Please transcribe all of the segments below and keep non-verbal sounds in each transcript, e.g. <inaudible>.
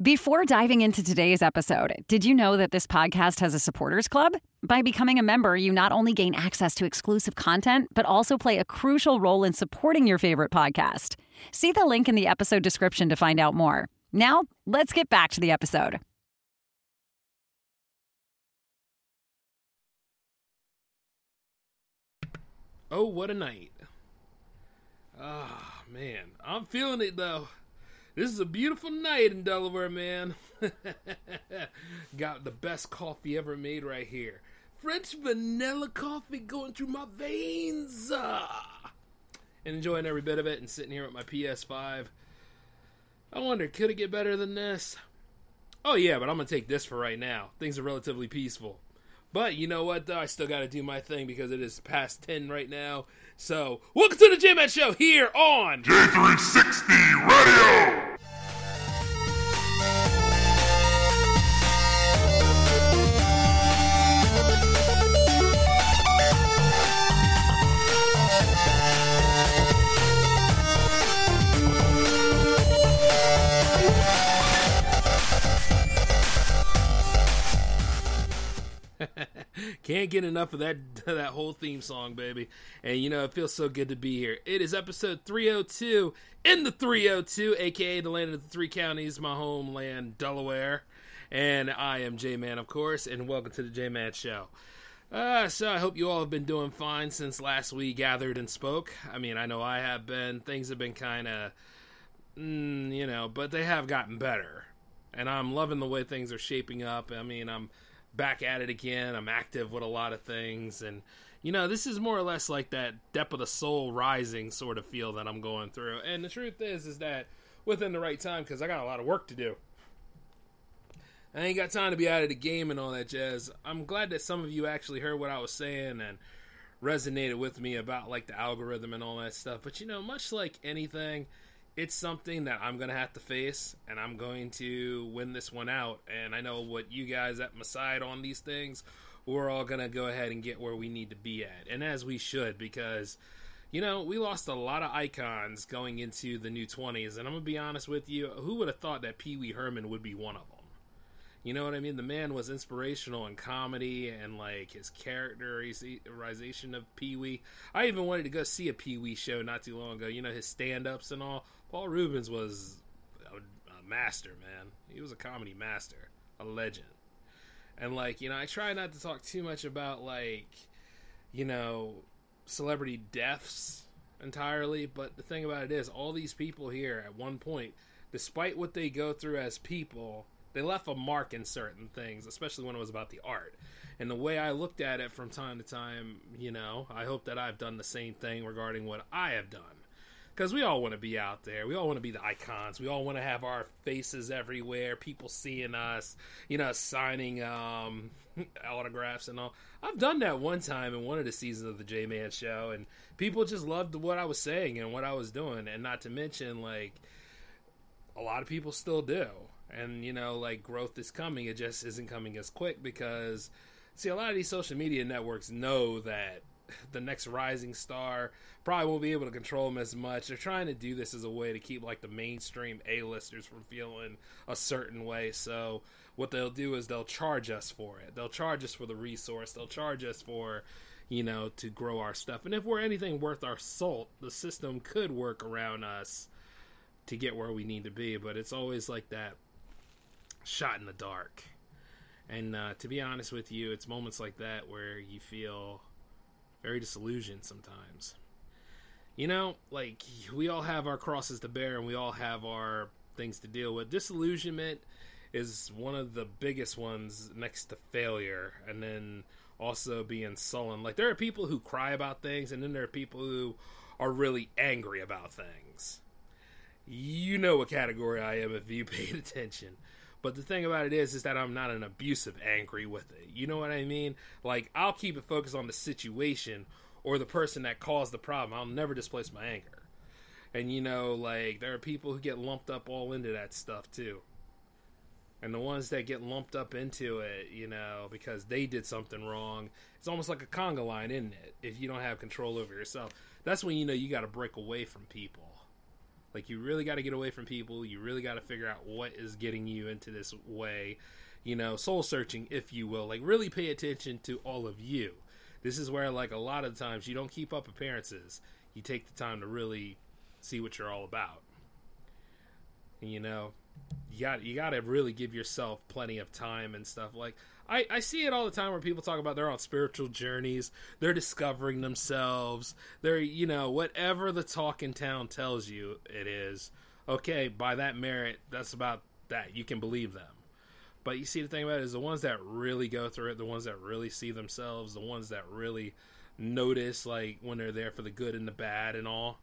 Before diving into today's episode, did you know that this podcast has a supporters club? By becoming a member, you not only gain access to exclusive content, but also play a crucial role in supporting your favorite podcast. See the link in the episode description to find out more. Now, let's get back to the episode. Oh, what a night. Ah, oh, man. I'm feeling it, though. This is a beautiful night in Delaware, man. <laughs> Got the best coffee ever made right here. French vanilla coffee going through my veins. Ah. Enjoying every bit of it and sitting here with my PS5. I wonder, could it get better than this? Oh, yeah, but I'm going to take this for right now. Things are relatively peaceful. But you know what, though? I still got to do my thing because it is past 10 right now. So, welcome to the J Man Show here on J360 Radio! <laughs> Can't get enough of that <laughs> that whole theme song, baby. And you know, it feels so good to be here. It is episode 302 in the 302, aka the land of the three counties, my homeland, Delaware. And I am J Man, of course, and welcome to the J Man Show. Uh, so I hope you all have been doing fine since last we gathered and spoke. I mean, I know I have been. Things have been kind of, mm, you know, but they have gotten better, and I'm loving the way things are shaping up. I mean, I'm back at it again. I'm active with a lot of things, and you know, this is more or less like that depth of the soul rising sort of feel that I'm going through. And the truth is, is that within the right time, because I got a lot of work to do. I ain't got time to be out of the game and all that jazz. I'm glad that some of you actually heard what I was saying and resonated with me about like the algorithm and all that stuff. But you know, much like anything, it's something that I'm going to have to face, and I'm going to win this one out. And I know what you guys at my side on these things, we're all going to go ahead and get where we need to be at. And as we should, because, you know, we lost a lot of icons going into the new 20s. And I'm going to be honest with you, who would have thought that Pee Wee Herman would be one of them? You know what I mean? The man was inspirational in comedy and like his characterization of Pee Wee. I even wanted to go see a Pee Wee show not too long ago. You know his stand-ups and all. Paul Reubens was a, a master, man. He was a comedy master, a legend. And like you know, I try not to talk too much about like you know celebrity deaths entirely, but the thing about it is, all these people here at one point, despite what they go through as people they left a mark in certain things, especially when it was about the art. And the way I looked at it from time to time, you know, I hope that I've done the same thing regarding what I have done. Because we all want to be out there. We all want to be the icons. We all want to have our faces everywhere, people seeing us, you know, signing um, <laughs> autographs and all. I've done that one time in one of the seasons of the J Man show, and people just loved what I was saying and what I was doing. And not to mention, like, a lot of people still do and you know like growth is coming it just isn't coming as quick because see a lot of these social media networks know that <laughs> the next rising star probably won't be able to control them as much. They're trying to do this as a way to keep like the mainstream a-listers from feeling a certain way. So what they'll do is they'll charge us for it. They'll charge us for the resource. They'll charge us for you know to grow our stuff. And if we're anything worth our salt the system could work around us to get where we need to be. But it's always like that shot in the dark. And uh, to be honest with you, it's moments like that where you feel very disillusioned sometimes. You know, like we all have our crosses to bear and we all have our things to deal with. Disillusionment is one of the biggest ones next to failure and then also being sullen. Like there are people who cry about things and then there are people who are really angry about things. You know what category I am if you <laughs> paid attention. But the thing about it is, is that I'm not an abusive angry with it. You know what I mean? Like I'll keep it focused on the situation or the person that caused the problem. I'll never displace my anger. And you know, like there are people who get lumped up all into that stuff too. And the ones that get lumped up into it, you know, because they did something wrong, it's almost like a conga line, isn't it? If you don't have control over yourself, that's when you know you got to break away from people Like you really got to get away from people. You really got to figure out what is getting you into this way. You know, soul searching, if you will. Like really pay attention to all of you. This is where like a lot of times you don't keep up appearances. You take the time to really see what you're all about. You know, you got you got to really give yourself plenty of time and stuff. Like I, I see it all the time where people talk about they're on spiritual journeys, they're discovering themselves, they're you know whatever the talk in town tells you it is. Okay, by that merit, that's about that. You can believe them. But you see, the thing about it is the ones that really go through it, the ones that really see themselves, the ones that really notice like when they're there for the good and the bad and all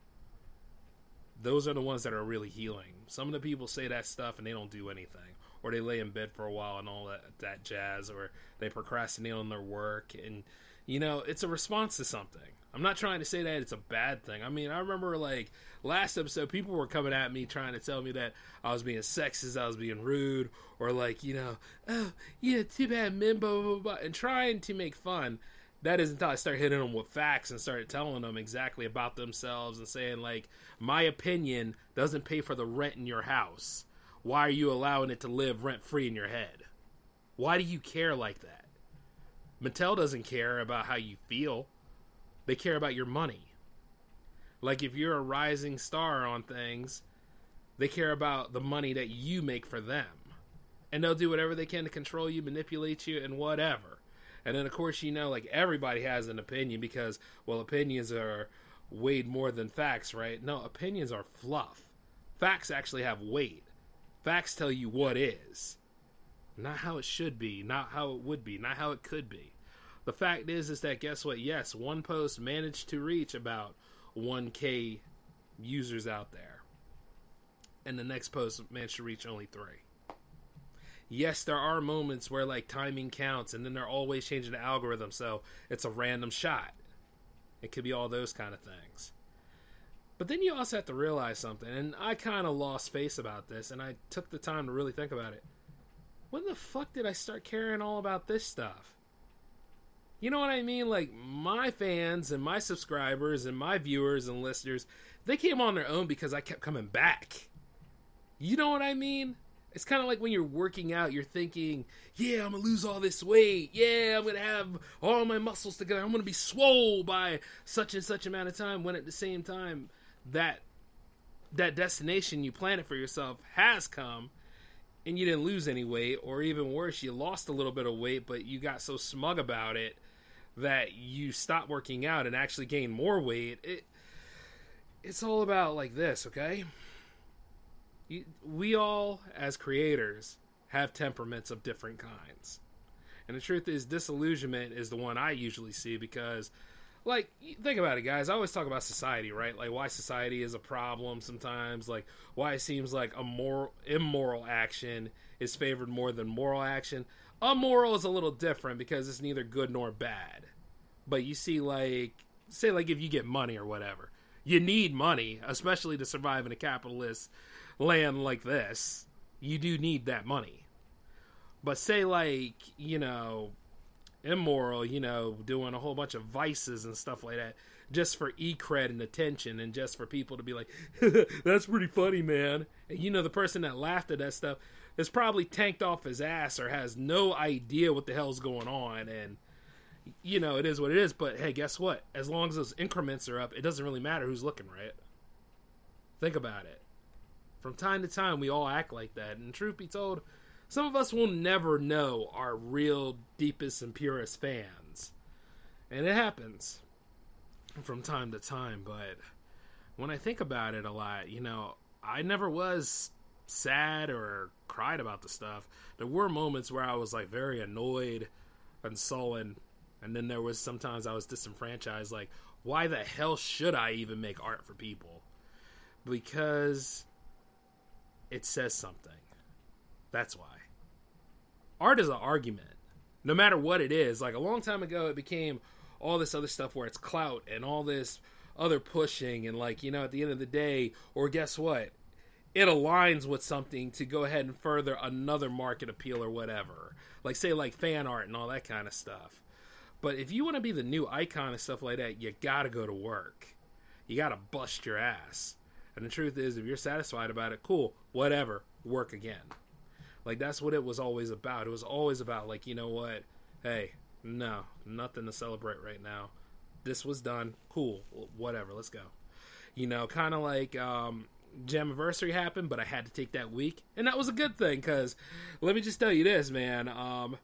those are the ones that are really healing. Some of the people say that stuff and they don't do anything, or they lay in bed for a while and all that that jazz, or they procrastinate on their work, and you know it's a response to something. I'm not trying to say that it's a bad thing. I mean, I remember like last episode, people were coming at me trying to tell me that I was being sexist, I was being rude, or like you know, oh yeah, too bad men, blah blah blah, and trying to make fun that is until I start hitting them with facts and started telling them exactly about themselves and saying like, my opinion doesn't pay for the rent in your house. Why are you allowing it to live rent free in your head? Why do you care like that? Mattel doesn't care about how you feel. They care about your money. Like if you're a rising star on things, they care about the money that you make for them. And they'll do whatever they can to control you, manipulate you, and whatever. And then, of course, you know, like everybody has an opinion because, well, opinions are weighed more than facts, right? No, opinions are fluff. Facts actually have weight. Facts tell you what is, not how it should be, not how it would be, not how it could be. The fact is, is that guess what? Yes, one post managed to reach about 1K users out there, and the next post managed to reach only three yes, there are moments where like timing counts, and then they're always changing the algorithm, so it's a random shot. It could be all those kind of things. But then you also have to realize something, and I kind of lost face about this, and I took the time to really think about it. When the fuck did I start caring all about this stuff? You know what I mean? Like, my fans and my subscribers and my viewers and listeners, they came on their own because I kept coming back. You know what I mean? It's kind of like when you're working out, you're thinking, yeah, I'm going to lose all this weight. Yeah, I'm going to have all my muscles together. I'm going to be swole by such and such amount of time when at the same time that that destination you planted for yourself has come and you didn't lose any weight or even worse, you lost a little bit of weight but you got so smug about it that you stopped working out and actually gained more weight. It it's all about like this, okay? we all, as creators, have temperaments of different kinds. And the truth is, disillusionment is the one I usually see because, like, think about it, guys. I always talk about society, right? Like, why society is a problem sometimes, like, why it seems like a moral, immoral action is favored more than moral action. Immoral is a little different because it's neither good nor bad. But you see, like, say, like, if you get money or whatever, you need money, especially to survive in a capitalist land like this, you do need that money. But say like, you know, immoral, you know, doing a whole bunch of vices and stuff like that, just for e cred and attention, and just for people to be like, <laughs> "That's pretty funny, man." And you know, the person that laughed at that stuff is probably tanked off his ass or has no idea what the hell's going on, and you know, it is what it is. But hey, guess what? As long as those increments are up, it doesn't really matter who's looking, right? Think about it. From time to time, we all act like that. And truth be told, some of us will never know our real, deepest, and purest fans. And it happens from time to time. But when I think about it a lot, you know, I never was sad or cried about the stuff. There were moments where I was like very annoyed and sullen. And then there was sometimes I was disenfranchised. Like, why the hell should I even make art for people? Because it says something. That's why. Art is an argument. No matter what it is. Like a long time ago, it became all this other stuff where it's clout and all this other pushing. And, like, you know, at the end of the day, or guess what? It aligns with something to go ahead and further another market appeal or whatever. Like, say, like fan art and all that kind of stuff. But if you want to be the new icon and stuff like that, you gotta go to work. You gotta bust your ass. And the truth is, if you're satisfied about it, cool, whatever, work again. Like that's what it was always about. It was always about like, you know what? Hey, no, nothing to celebrate right now. This was done. Cool, whatever. Let's go. You know, kind of like um, Jamiversary happened, but I had to take that week, and that was a good thing because let me just tell you this, man. Um,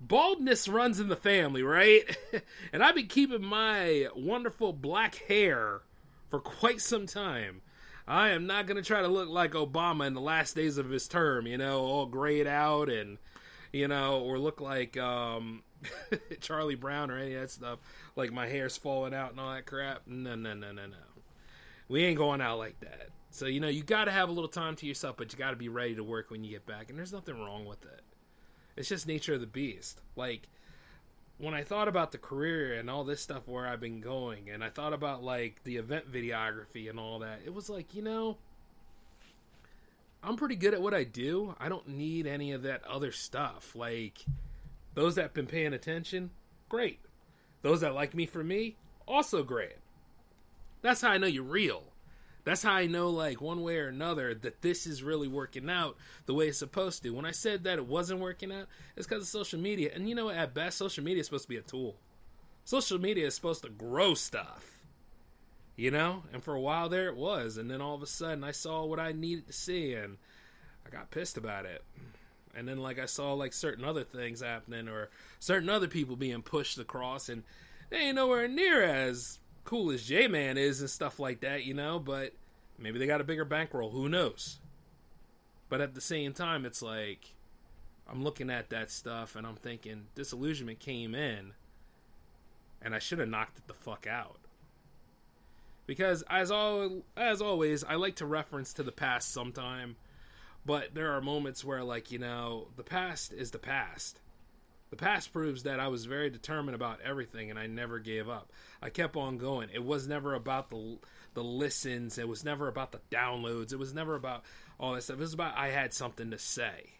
baldness runs in the family, right? <laughs> and I've been keeping my wonderful black hair for quite some time. I am not going to try to look like Obama in the last days of his term, you know, all grayed out and, you know, or look like um, <laughs> Charlie Brown or any of that stuff, like my hair's falling out and all that crap. No, no, no, no, no. We ain't going out like that. So, you know, you got to have a little time to yourself, but you got to be ready to work when you get back. And there's nothing wrong with it. It's just nature of the beast. Like, when I thought about the career and all this stuff where I've been going, and I thought about like the event videography and all that, it was like, you know, I'm pretty good at what I do. I don't need any of that other stuff. Like, those that have been paying attention, great. Those that like me for me, also great. That's how I know you're real. That's how I know, like, one way or another, that this is really working out the way it's supposed to. When I said that it wasn't working out, it's because of social media. And you know, at best, social media is supposed to be a tool. Social media is supposed to grow stuff. You know? And for a while there it was. And then all of a sudden I saw what I needed to see and I got pissed about it. And then, like, I saw, like, certain other things happening or certain other people being pushed across and they ain't nowhere near as cool as J Man is and stuff like that, you know, but maybe they got a bigger bankroll. Who knows? But at the same time, it's like I'm looking at that stuff and I'm thinking disillusionment came in and I should have knocked it the fuck out. Because as al- as always, I like to reference to the past sometime, but there are moments where like, you know, the past is the past. The past proves that I was very determined about everything and I never gave up. I kept on going. It was never about the the listens, it was never about the downloads, it was never about all that stuff. It was about I had something to say.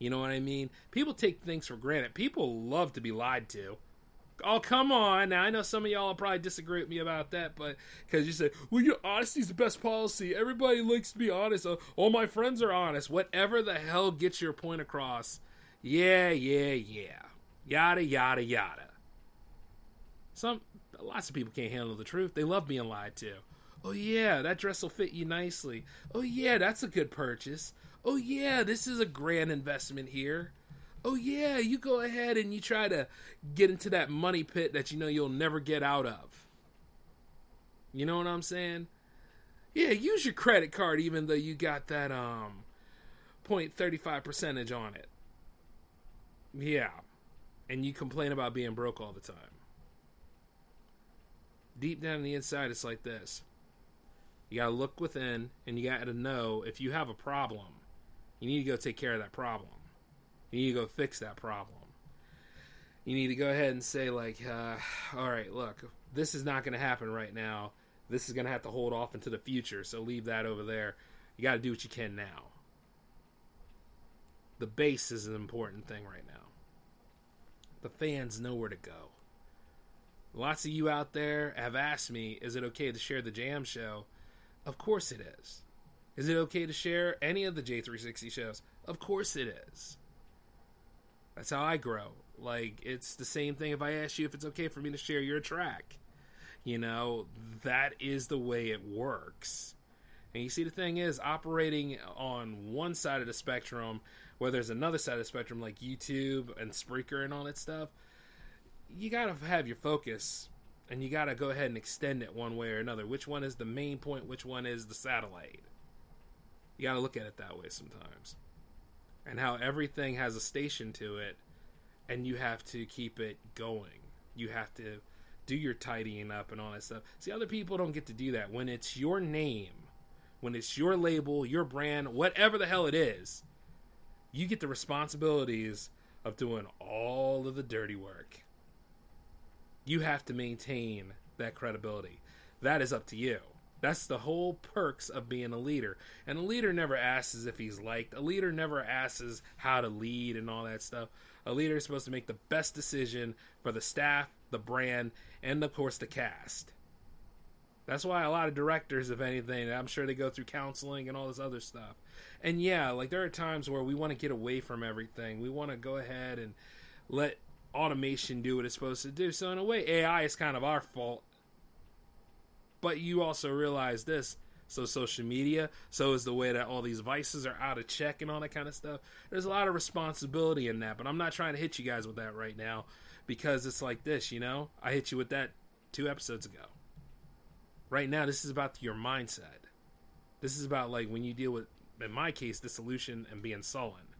You know what I mean? People take things for granted. People love to be lied to. Oh, come on. Now, I know some of y'all probably disagree with me about that, but because you say, well, your honesty is the best policy. Everybody likes to be honest. Uh, all my friends are honest. Whatever the hell gets your point across. Yeah, yeah, yeah yada yada yada. Some lots of people can't handle the truth. They love being lied to. Oh yeah, that dress will fit you nicely. Oh yeah, that's a good purchase. Oh yeah, this is a grand investment here. Oh yeah, you go ahead and you try to get into that money pit that you know you'll never get out of. You know what I'm saying? Yeah, use your credit card even though you got that um 0.35 percentage on it. Yeah and you complain about being broke all the time. Deep down on the inside, it's like this. You gotta look within, and you gotta know if you have a problem, you need to go take care of that problem. You need to go fix that problem. You need to go ahead and say, like, uh, all right, look, this is not gonna happen right now. This is gonna have to hold off into the future, so leave that over there. You gotta do what you can now. The base is an important thing right now the fans know where to go. Lots of you out there have asked me, is it okay to share the jam show? Of course it is. Is it okay to share any of the J360 shows? Of course it is. That's how I grow. Like, it's the same thing if I ask you if it's okay for me to share your track. You know, that is the way it works. And you see, the thing is, operating on one side of the spectrum where there's another side of the spectrum like YouTube and Spreaker and all that stuff, you gotta have your focus and you gotta go ahead and extend it one way or another. Which one is the main point? Which one is the satellite? You gotta look at it that way sometimes. And how everything has a station to it, and you have to keep it going. You have to do your tidying up and all that stuff. See, other people don't get to do that. When it's your name, when it's your label, your brand, whatever the hell it is, you get the responsibilities of doing all of the dirty work. You have to maintain that credibility. That is up to you. That's the whole perks of being a leader. And a leader never asks if he's liked. A leader never asks how to lead and all that stuff. A leader is supposed to make the best decision for the staff, the brand, and of course the cast. That's why a lot of directors, if anything, I'm sure they go through counseling and all this other stuff. And yeah, like there are times where we want to get away from everything. We want to go ahead and let automation do what it's supposed to do. So in a way, AI is kind of our fault. But you also realize this. So social media, so is the way that all these vices are out of check and all that kind of stuff. There's a lot of responsibility in that, but I'm not trying to hit you guys with that right now because it's like this, you know? I hit you with that two episodes ago. Right now, this is about your mindset. This is about like when you deal with, in my case, dissolution and being sullen.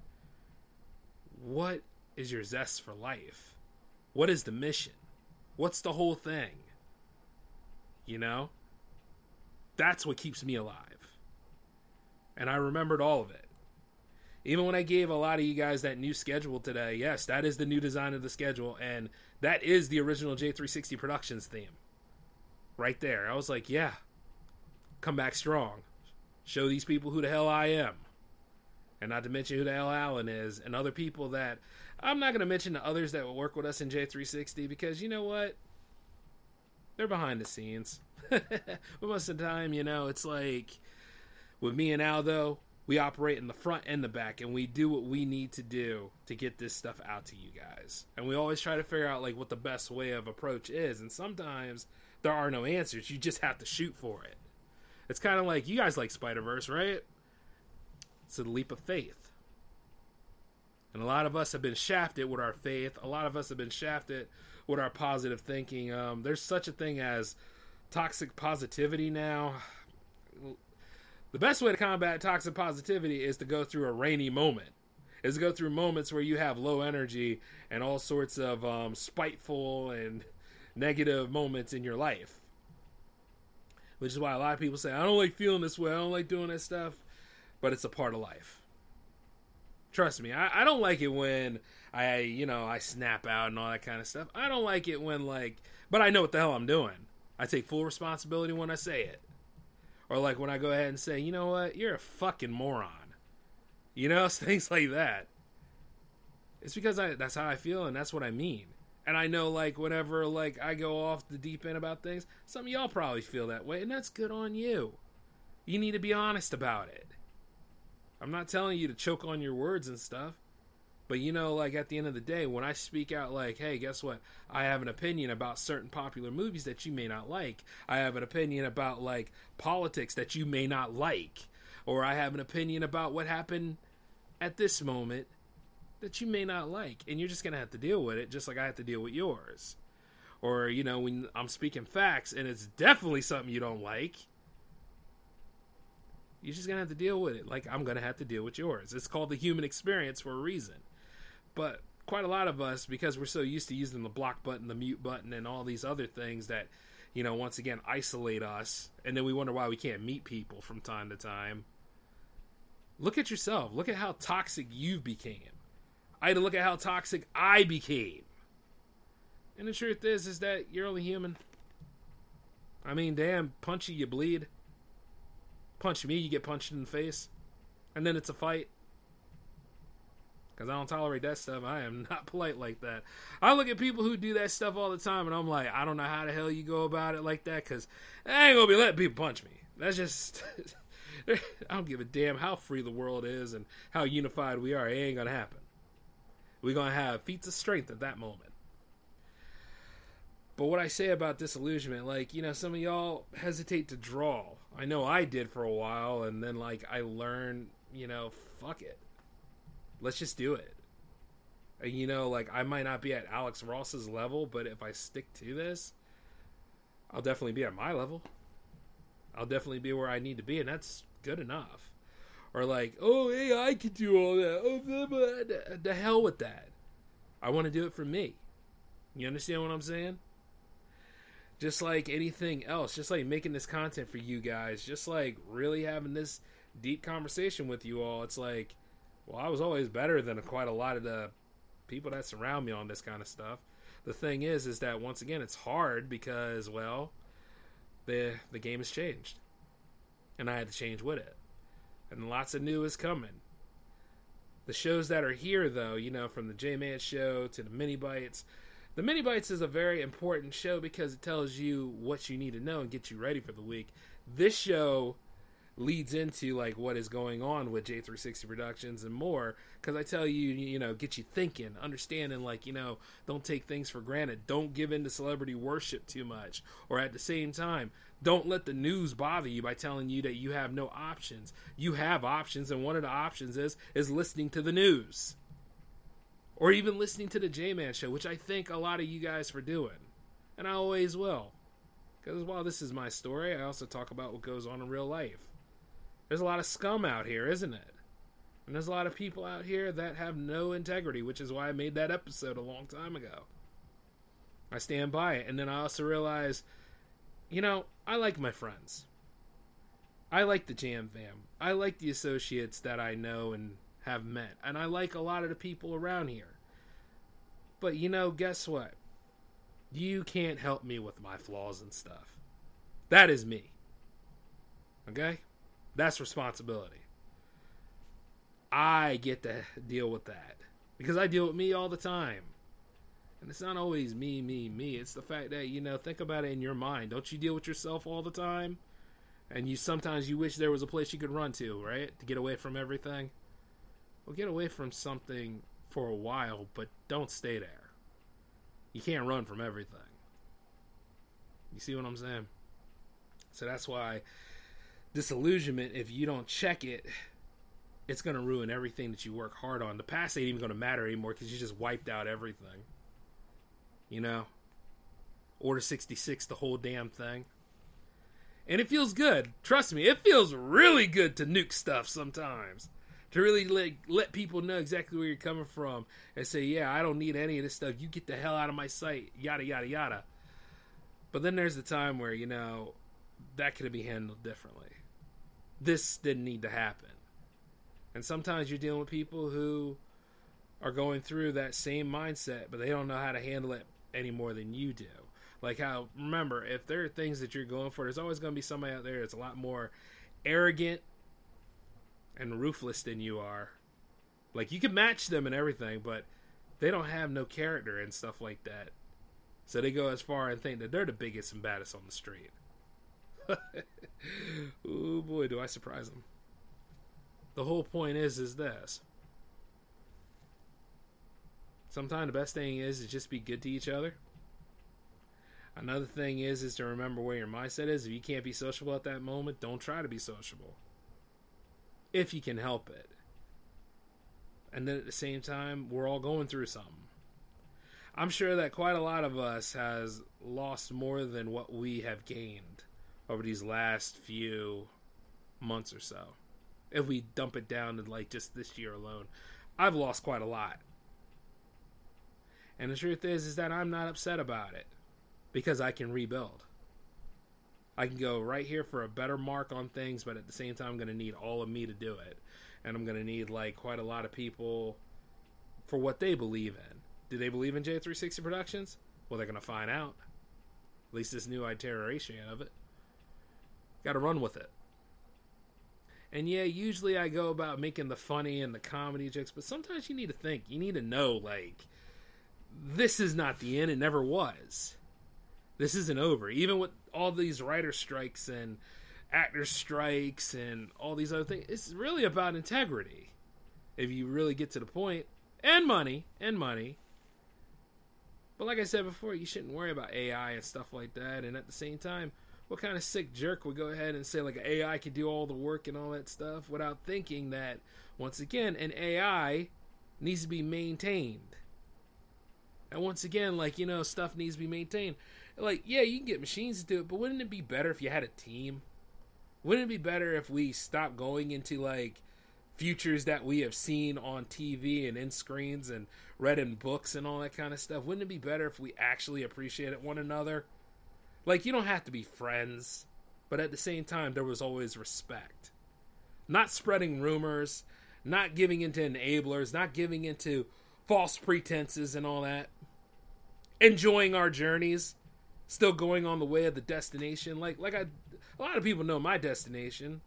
What is your zest for life? What is the mission? What's the whole thing? You know? That's what keeps me alive. And I remembered all of it. Even when I gave a lot of you guys that new schedule today, yes, that is the new design of the schedule, and that is the original J360 Productions theme. Right there. I was like, yeah, come back strong. Show these people who the hell I am. And not to mention who the hell Allen is, and other people that I'm not going to mention the others that will work with us in J360 because you know what? They're behind the scenes. <laughs> but most of the time, you know, it's like with me and Al, though, we operate in the front and the back, and we do what we need to do to get this stuff out to you guys. And we always try to figure out like what the best way of approach is. And sometimes there are no answers; you just have to shoot for it. It's kind of like you guys like Spider Verse, right? It's a leap of faith. And a lot of us have been shafted with our faith. A lot of us have been shafted with our positive thinking. Um, there's such a thing as toxic positivity now. The best way to combat toxic positivity is to go through a rainy moment. Is to go through moments where you have low energy and all sorts of um, spiteful and negative moments in your life. Which is why a lot of people say, I don't like feeling this way. I don't like doing that stuff. But it's a part of life. Trust me, I, I don't like it when I, you know, I snap out and all that kind of stuff. I don't like it when, like, but I know what the hell I'm doing. I take full responsibility when I say it. Or like when I go ahead and say, you know what, you're a fucking moron. You know, <laughs> things like that. It's because I that's how I feel and that's what I mean. And I know like whenever like I go off the deep end about things, some of y'all probably feel that way, and that's good on you. You need to be honest about it. I'm not telling you to choke on your words and stuff. But you know, like at the end of the day, when I speak out, like, hey, guess what? I have an opinion about certain popular movies that you may not like. I have an opinion about like politics that you may not like. Or I have an opinion about what happened at this moment that you may not like. And you're just to have to deal with it, just like I have to deal with yours. Or, you know, when I'm speaking facts and it's definitely something you don't like, you're just to have to deal with it. Like I'm to have to deal with yours. It's called the human experience for a reason. But quite a lot of us, because we're so used to using the block button, the mute button, and all these other things that, you know, once again isolate us, and then we wonder why we can't meet people from time to time. Look at yourself. Look at how toxic you've became. I had to look at how toxic I became. And the truth is, is that you're only human. I mean, damn, punch you, you bleed. Punch me, you get punched in the face. And then it's a fight because I don't tolerate that stuff. I am <laughs> not polite like that. I look at people who do that stuff all the time, and I'm like, I don't know how the hell you go about it like that, because I ain't gonna be letting people punch me. That's just. <laughs> I don't give a damn how free the world is and how unified we are. It ain't gonna happen. We're gonna have feats of strength at that moment. But what I say about disillusionment, like, you know, some of y'all hesitate to draw. I know I did for a while, and then, like, I learned, you know, fuck it let's just do it. And, you know, like I might not be at Alex Ross's level, but if I stick to this, I'll definitely be at my level. I'll definitely be where I need to be, and that's good enough. Or like, oh, hey, I can do all that. Oh, blah, blah. the hell with that. I want to do it for me. You understand what I'm saying? Just like anything else, just like making this content for you guys, just like really having this deep conversation with you all. It's like well, I was always better than quite a lot of the people that surround me on this kind of stuff. The thing is, is that once again, it's hard because, well, the the game has changed, and I had to change with it, and lots of new is coming. The shows that are here, though, you know, from the J Man show to the mini bites, The Mini Bites is a very important show because it tells you what you need to know and gets you ready for the week. This show leads into like what is going on with J360 Productions and more because I tell you, you know, get you thinking, understanding like, you know, don't take things for granted. Don't give in to celebrity worship too much. Or at the same time, don't let the news bother you by telling you that you have no options. You have options and one of the options is is listening to the news. Or even listening to the J-Man show, which I thank a lot of you guys for doing. And I always will. Because while this is my story, I also talk about what goes on in real life. There's a lot of scum out here, isn't it? And there's a lot of people out here that have no integrity, which is why I made that episode a long time ago. I stand by it. And then I also realize, you know, I like my friends. I like the Jam Fam. I like the associates that I know and have met. And I like a lot of the people around here. But, you know, guess what? You can't help me with my flaws and stuff. That is me. Okay? That's responsibility. I get to deal with that because I deal with me all the time. And it's not always me, me, me. It's the fact that, you know, think about it in your mind. Don't you deal with yourself all the time? And you sometimes you wish there was a place you could run to, right? To get away from everything. Well, get away from something for a while, but don't stay there. You can't run from everything. You see what I'm saying? So that's why disillusionment, if you don't check it, it's going to ruin everything that you work hard on. The past ain't even going to matter anymore because you just wiped out everything. You know? Order 66, the whole damn thing. And it feels good. Trust me, it feels really good to nuke stuff sometimes. To really let, let people know exactly where you're coming from and say, yeah, I don't need any of this stuff. You get the hell out of my sight. Yada, yada, yada. But then there's the time where, you know, that could be handled differently. This didn't need to happen. And sometimes you're dealing with people who are going through that same mindset, but they don't know how to handle it any more than you do. Like how remember, if there are things that you're going for, there's always going to be somebody out there that's a lot more arrogant and ruthless than you are. Like you can match them and everything, but they don't have no character and stuff like that. So they go as far and think that they're the biggest and baddest on the street. <laughs> oh boy, do I surprise them. The whole point is is this. Sometimes the best thing is is just be good to each other. Another thing is is to remember where your mindset is. If you can't be sociable at that moment, don't try to be sociable. If you can help it. And then at the same time, we're all going through something. I'm sure that quite a lot of us has lost more than what we have gained over these last few months or so. If we dump it down to like just this year alone, I've lost quite a lot. And the truth is is that I'm not upset about it because I can rebuild. I can go right here for a better mark on things, but at the same time I'm going to need all of me to do it. And I'm going to need like quite a lot of people for what they believe in. Do they believe in J360 Productions? Well, they're going to find out. At least this new iteration of it. Got to run with it. And yeah, usually I go about making the funny and the comedy jokes, but sometimes you need to think. You need to know, like, this is not the end. It never was. This isn't over. Even with all these writer strikes and actor strikes and all these other things, it's really about integrity. If you really get to the point, and money, and money. But like I said before, you shouldn't worry about AI and stuff like that. And at the same time, what kind of sick jerk would go ahead and say like AI could do all the work and all that stuff without thinking that once again an AI needs to be maintained. And once again, like you know, stuff needs to be maintained. Like yeah, you can get machines to do it, but wouldn't it be better if you had a team? Wouldn't it be better if we stopped going into like futures that we have seen on TV and in screens and read in books and all that kind of stuff? Wouldn't it be better if we actually appreciated one another? Like, you don't have to be friends, but at the same time, there was always respect. Not spreading rumors, not giving into enablers, not giving into false pretenses and all that. Enjoying our journeys, still going on the way of the destination. Like, like I, a lot of people know my destination,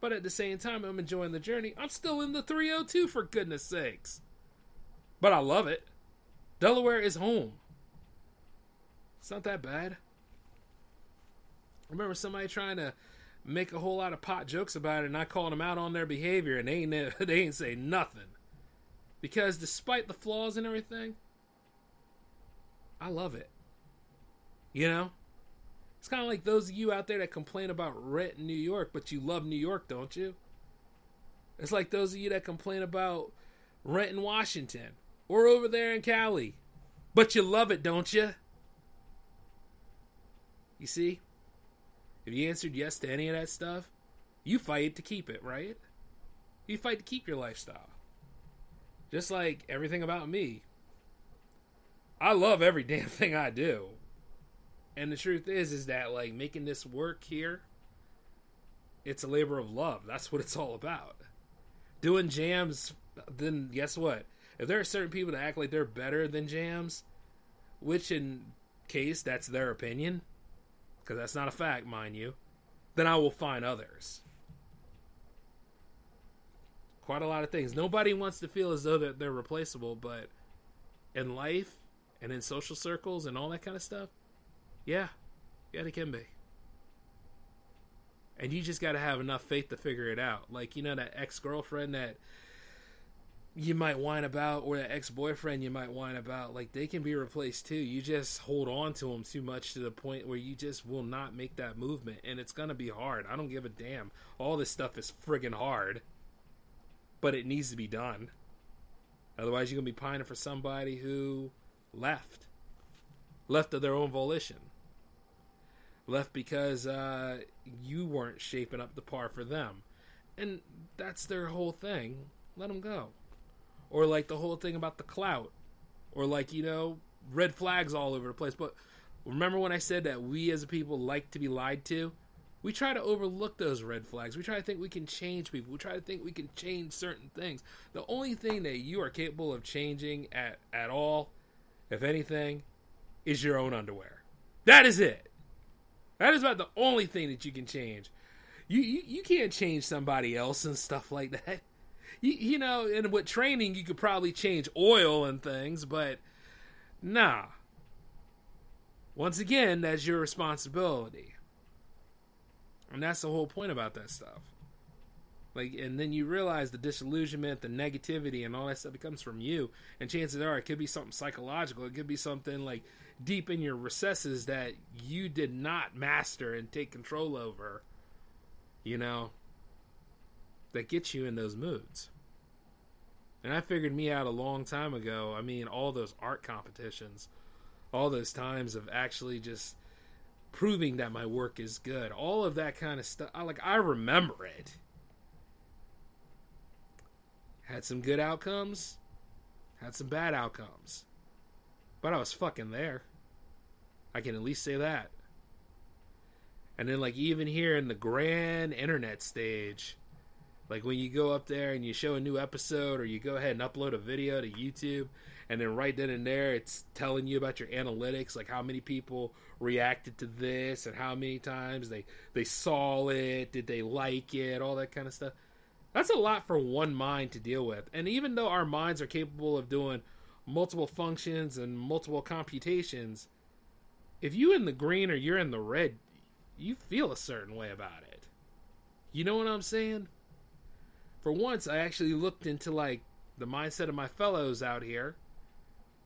but at the same time, I'm enjoying the journey. I'm still in the 302 for goodness sakes. But I love it. Delaware is home. It's not that bad. Remember somebody trying to make a whole lot of pot jokes about it, and I called them out on their behavior, and they ain't <laughs> they ain't say nothing. Because despite the flaws and everything, I love it. You know, it's kind of like those of you out there that complain about rent in New York, but you love New York, don't you? It's like those of you that complain about rent in Washington or over there in Cali, but you love it, don't you? You see? If you answered yes to any of that stuff, you fight to keep it, right? You fight to keep your lifestyle. Just like everything about me. I love every <laughs> damn thing I do. And the truth is is that like making this work here it's a labor of love. That's what it's all about. Doing jams then guess what? If there are certain people that act like they're better than jams, which in case that's their opinion, because that's not a fact, mind you, then I will find others. Quite a lot of things. Nobody wants to feel as though that they're replaceable, but in life and in social circles and all that kind of stuff, yeah, yeah, they can be. And you just got to have enough faith to figure it out. Like, you know, that ex girlfriend that you might whine about or that ex-boyfriend you might whine about like they can be replaced too. You just hold on to them too much to the point where you just will not make that movement and it's gonna be hard. I don't give a damn. All this stuff is friggin' hard but it needs to be done. Otherwise you're gonna be pining for somebody who left. Left of their own volition. Left because uh, you weren't shaping up the par for them. And that's their whole thing. Let them go or like the whole thing about the clout, or like you know red flags all over the place. But remember when I said that we as a people like to be lied to? We try to overlook those red flags. We try to think we can change people. We try to think we can change certain things. The only thing that you are capable of changing at at all, if anything, is your own underwear. That is it. That is about the only thing that you can change. You, you you can't change somebody else and stuff like that you, you know, and with training, you could probably change oil and things, but nah. Once again, that's your responsibility. And that's the whole point about that stuff. Like, and then you realize the disillusionment, the negativity, and all that stuff comes from you. And chances are, it could be something psychological. It could be something like deep in your recesses that you did not master and take control over. You know, that gets you in those moods. And I figured me out a long time ago. I mean, all those art competitions, all those times of actually just proving that my work is good, all of that kind of stuff. I, like I remember it. Had some good outcomes, had some bad outcomes. But I was fucking there. I can at least say that. And then like even here in the grand internet stage, like when you go up there and you show a new episode or you go ahead and upload a video to YouTube and then right then and there it's telling you about your analytics, like how many people reacted to this and how many times they they saw it, did they like it, all that kind of stuff. That's a lot for one mind to deal with. And even though our minds are capable of doing multiple functions and multiple computations, if you in the green or you're in the red, you feel a certain way about it. You know what I'm saying? For once, I actually looked into like the mindset of my fellows out here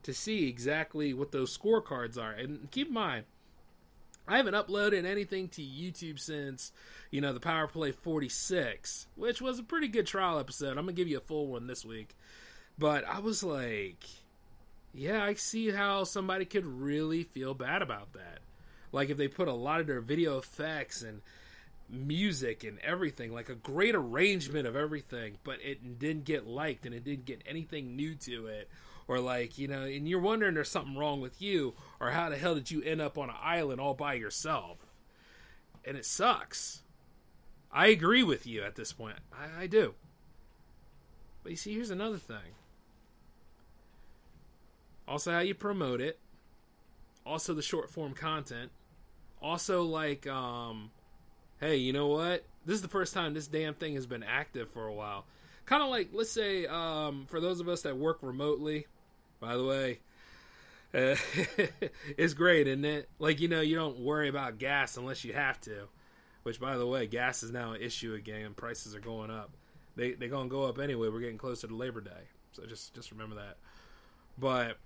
to see exactly what those scorecards are. And keep in mind, I haven't uploaded anything to YouTube since, you know, the Power Play 46, which was a pretty good trial episode. I'm going to give you a full one this week. But I was like, yeah, I see how somebody could really feel bad about that. Like if they put a lot of their video effects and music and everything, like a great arrangement of everything, but it didn't get liked and it didn't get anything new to it. Or like, you know, and you're wondering there's something wrong with you, or how the hell did you end up on an island all by yourself? And it sucks. I agree with you at this point. I, I do. But you see, here's another thing. Also, how you promote it. Also, the short form content. Also, like, um, hey, you know what? This is the first time this damn thing has been active for a while. Kind of like, let's say, um, for those of us that work remotely, by the way, Uh, <laughs> it's great, isn't it? Like you know, you don't worry about gas unless you have to. Which, by the way, gas is now an issue again, prices are going up. They they're gonna go up anyway. We're getting closer to Labor Day, so just just remember that. But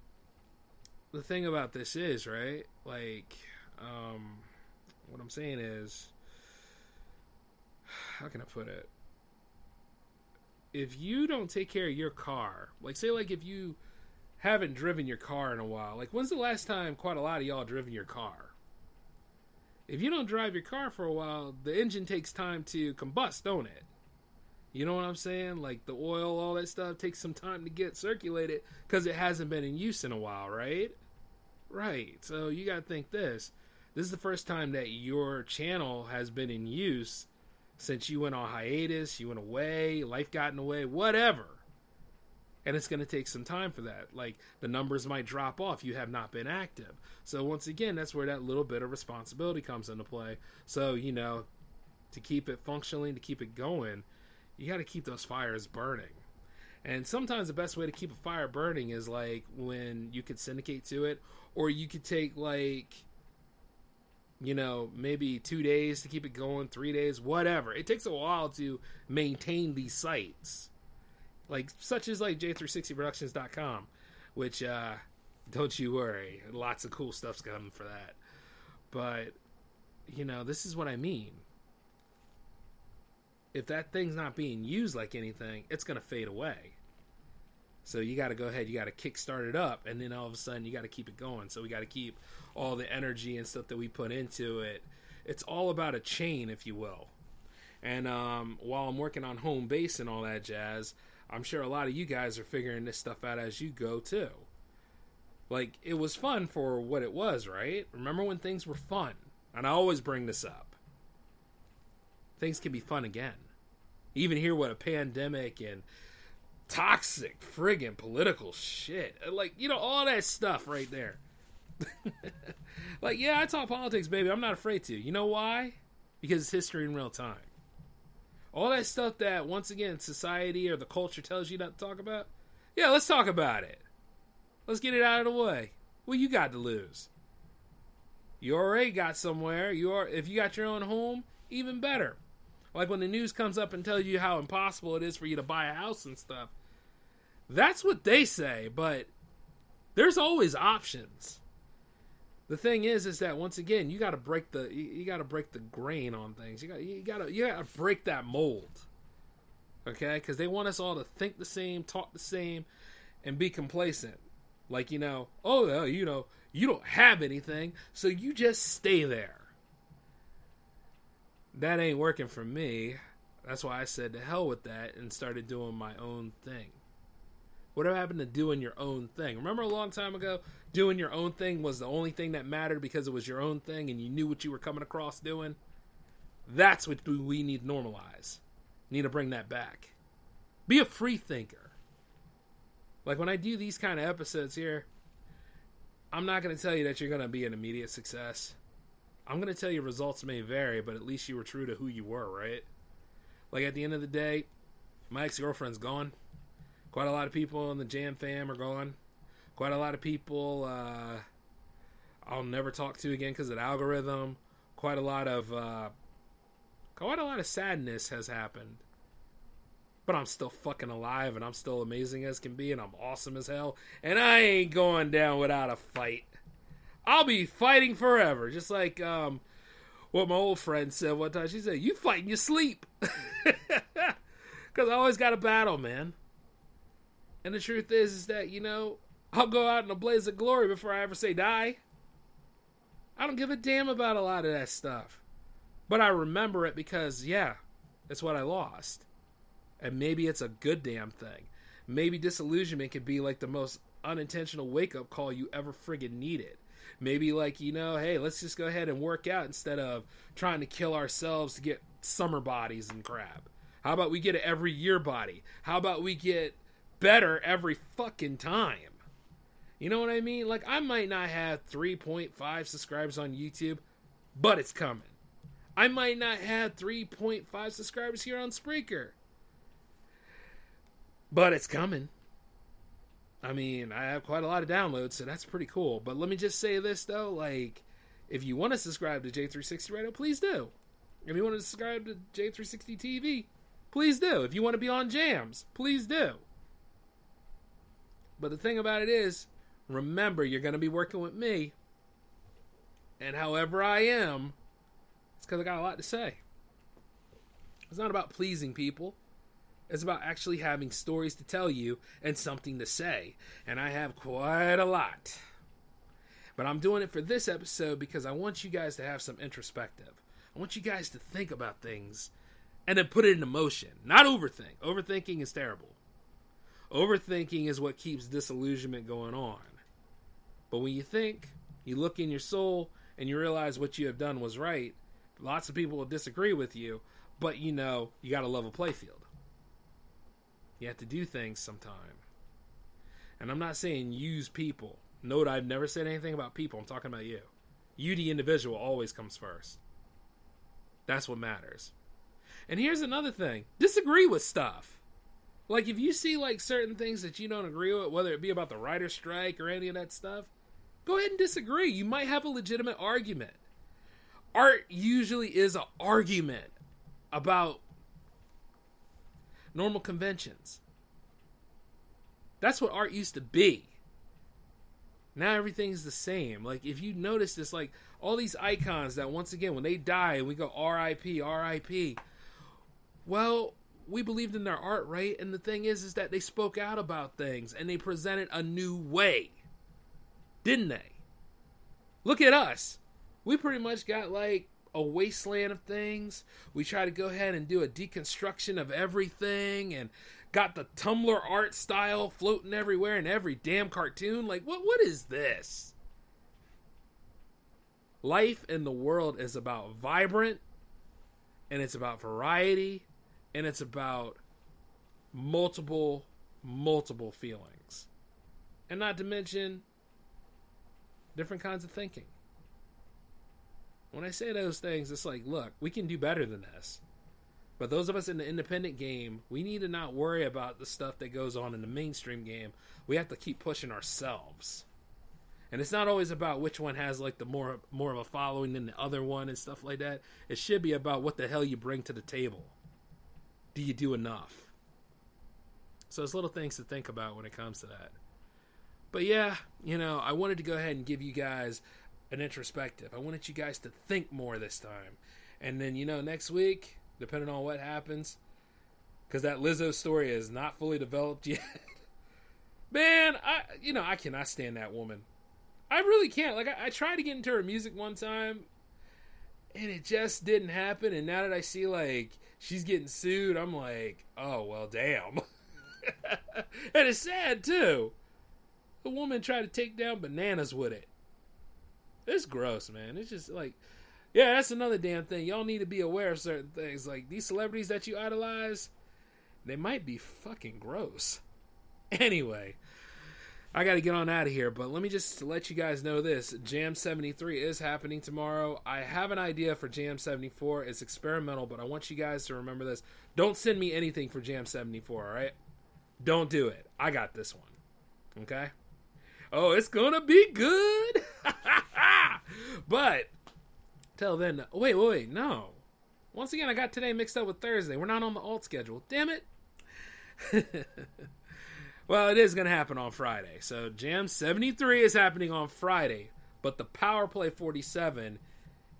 the thing about this is right, like, um, what I'm saying is, how can I put it? If you don't take care of your car, like say, like if you haven't driven your car in a while, like when's the last time quite a lot of y'all driven your car? if you don't drive your car for a while, the engine takes time to combust, don't it? You know what I'm saying? Like the oil, all that stuff takes some time to get circulated because it hasn't been in use in a while, right? Right. So you got to think this. This is the first time that your channel has been in use since you went on hiatus, you went away, life got in the way, whatever and it's going to take some time for that. Like the numbers might drop off. You have not been active. So once again, that's where that little bit of responsibility comes into play. So you know, to keep it functioning, to keep it going, you got to keep those fires burning. And sometimes the best way to keep a fire burning is like when you could syndicate to it, or you could take like, you know, maybe two days to keep it going, three days, whatever. It takes a while to maintain these sites like such as like J360productions.com, which uh, don't you worry, lots of cool stuff's coming for that. But you know, this is what I mean. If that thing's not being used like anything, it's gonna fade away. So you got to go ahead, you got to kickstart it up, and then all of a sudden you got to keep it going. So we got to keep all the energy and stuff that we put into it. It's all about a chain, if you will. And um, while I'm working on home base and all that jazz, I'm sure a lot of you guys are figuring this stuff out as you go too. Like it was fun for what it was, right? Remember when things were fun? And I always bring this up. Things can be fun again. Even here with a pandemic and toxic friggin' political shit. Like, you know, all that stuff right there. <laughs> like, yeah, I talk politics, baby. I'm not afraid to. You know why? Because it's history in real time all that stuff that once again society or the culture tells you not to talk about yeah let's talk about it let's get it out of the way what you got to lose you already got somewhere you are if you got your own home even better like when the news comes up and tells you how impossible it is for you to buy a house and stuff that's what they say but there's always options. The thing is is that once again you got to break the you, got to break the grain on things. You got you got to you got to break that mold okay? Because they want us all to think the same talk the same and be complacent. Like you know oh you know you don't have anything so you just stay there that ain't working for me that's why i said to hell with that and started doing my own thing Whatever happened to doing your own thing? Remember a long time ago, doing your own thing was the only thing that mattered because it was your own thing and you knew what you were coming across doing? That's what we need to normalize. Need to bring that back. Be a free thinker. Like when I do these kind of episodes here, I'm not going to tell you that you're going to be an immediate success. I'm going to tell you results may vary, but at least you were true to who you were, right? Like at the end of the day, my ex girlfriend's gone. Quite a lot of people in the Jam fam are gone. Quite a lot of people uh, I'll never talk to again because of the algorithm. Quite a lot of uh, quite a lot of sadness has happened. But I'm still fucking alive and I'm still amazing as can be and I'm awesome as hell. And I ain't going down without a fight. I'll be fighting forever. Just like um, what my old friend said one time. She said, You fight in your sleep. <laughs> Because I always got a battle, man. And the truth is, is that you know I'll go out in a blaze of glory before I ever say die. I don't give a damn about a lot of that stuff, but I remember it because yeah, it's what I lost, and maybe it's a good damn thing. Maybe disillusionment could be like the most unintentional wake up call you ever friggin' needed. Maybe like you know, hey, let's just go ahead and work out instead of trying to kill ourselves to get summer bodies and crap. How about we get an every year body? How about we get better every fucking time. You know what I mean? Like, I might not have 3.5 subscribers on YouTube, but it's coming. I might not have 3.5 subscribers here on Spreaker, but it's coming. I mean, I have quite a lot of downloads, so that's pretty cool. But let me just say this though, like, if you want to subscribe to J360 Radio, please do. If you want to subscribe to J360 TV, please do. If you want to be on jams, please do. But the thing about it is, remember, you're going to be working with me. And however I am, it's because I got a lot to say. It's not about pleasing people. It's about actually having stories to tell you and something to say. And I have quite a lot. But I'm doing it for this episode because I want you guys to have some introspective. I want you guys to think about things and then put it into motion. Not overthink. Overthinking is terrible. Overthinking is what keeps disillusionment going on. But when you think, you look in your soul, and you realize what you have done was right, lots of people will disagree with you, but you know, you got to love a playfield. You have to do things sometime. And I'm not saying use people. Note I've never said anything about people. I'm talking about you. You, the individual, always comes first. That's what matters. And here's another thing disagree with stuff. Like, if you see, like, certain things that you don't agree with, whether it be about the writer strike or any of that stuff, go ahead and disagree. You might have a legitimate argument. Art usually is an argument about normal conventions. That's what art used to be. Now everything's the same. Like if you notice this, like all these icons that once again when they die and we go R.I.P. R.I.P. Well, we believed in their art, right? And the thing is, is that they spoke out about things and they presented a new way, didn't they? Look at us. We pretty much got like a wasteland of things. We try to go ahead and do a deconstruction of everything and got the Tumblr art style floating everywhere in every damn cartoon. Like what what is this? Life in the world is about vibrant and it's about variety and it's about multiple multiple feelings. And not to mention different kinds of thinking. When I say those things, it's like, look, we can do better than this. But those of us in the independent game, we need to not worry about the stuff that goes on in the mainstream game. We have to keep pushing ourselves. And it's not always about which one has like the more more of a following than the other one and stuff like that. It should be about what the hell you bring to the table. Do you do enough? So it's little things to think about when it comes to that. But yeah, you know, I wanted to go ahead and give you guys an introspective. I wanted you guys to think more this time. And then, you know, next week, depending on what happens, because that Lizzo story is not fully developed <laughs> yet. Man, I you know I cannot stand that woman. I really can't. Like I, I, tried to get into her music one time, and it just didn't happen. And now that I see like she's getting sued, I'm like, oh well, damn. <laughs> and it's sad too. The woman tried to take down bananas with it. It's gross, man. It's just like, yeah, that's another damn thing. Y'all need to be aware of certain things. Like these celebrities that you idolize, they might be fucking gross. <laughs> Anyway, I got to get on out of here, but let me just let you guys know this Jam 73 is happening tomorrow. I have an idea for Jam 74. It's experimental, but I want you guys to remember this. Don't send me anything for Jam 74, all right? Don't do it. I got this one. Okay? Oh, it's going to be good. <laughs> but till then, wait, wait, wait, no. Once again, I got today mixed up with Thursday. We're not on the alt schedule. Damn it. <laughs> well, it is going to happen on Friday. So Jam 73 is happening on Friday, but the Power Play 47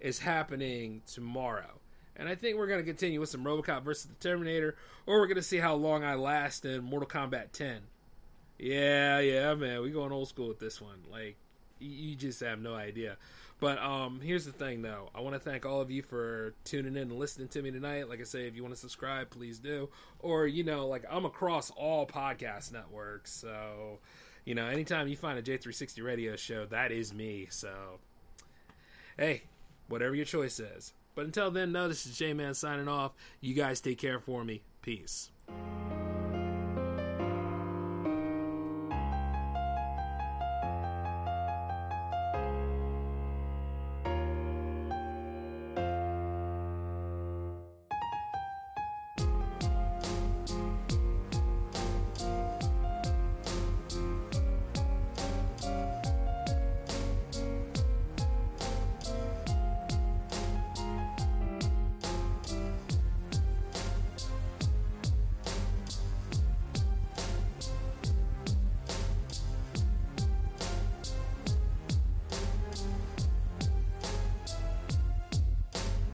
is happening tomorrow. And I think we're going to continue with some Robocop versus the Terminator, or we're going to see how long I last in Mortal Kombat 10. Yeah, yeah, man, we going old school with this one. Like, you just have no idea. But um, here's the thing, though. I want to thank all of you for tuning in and listening to me tonight. Like I say, if you want to subscribe, please do. Or you know, like I'm across all podcast networks, so you know, anytime you find a J360 radio show, that is me. So, hey, whatever your choice is. But until then, no, this is J Man signing off. You guys take care for me. Peace.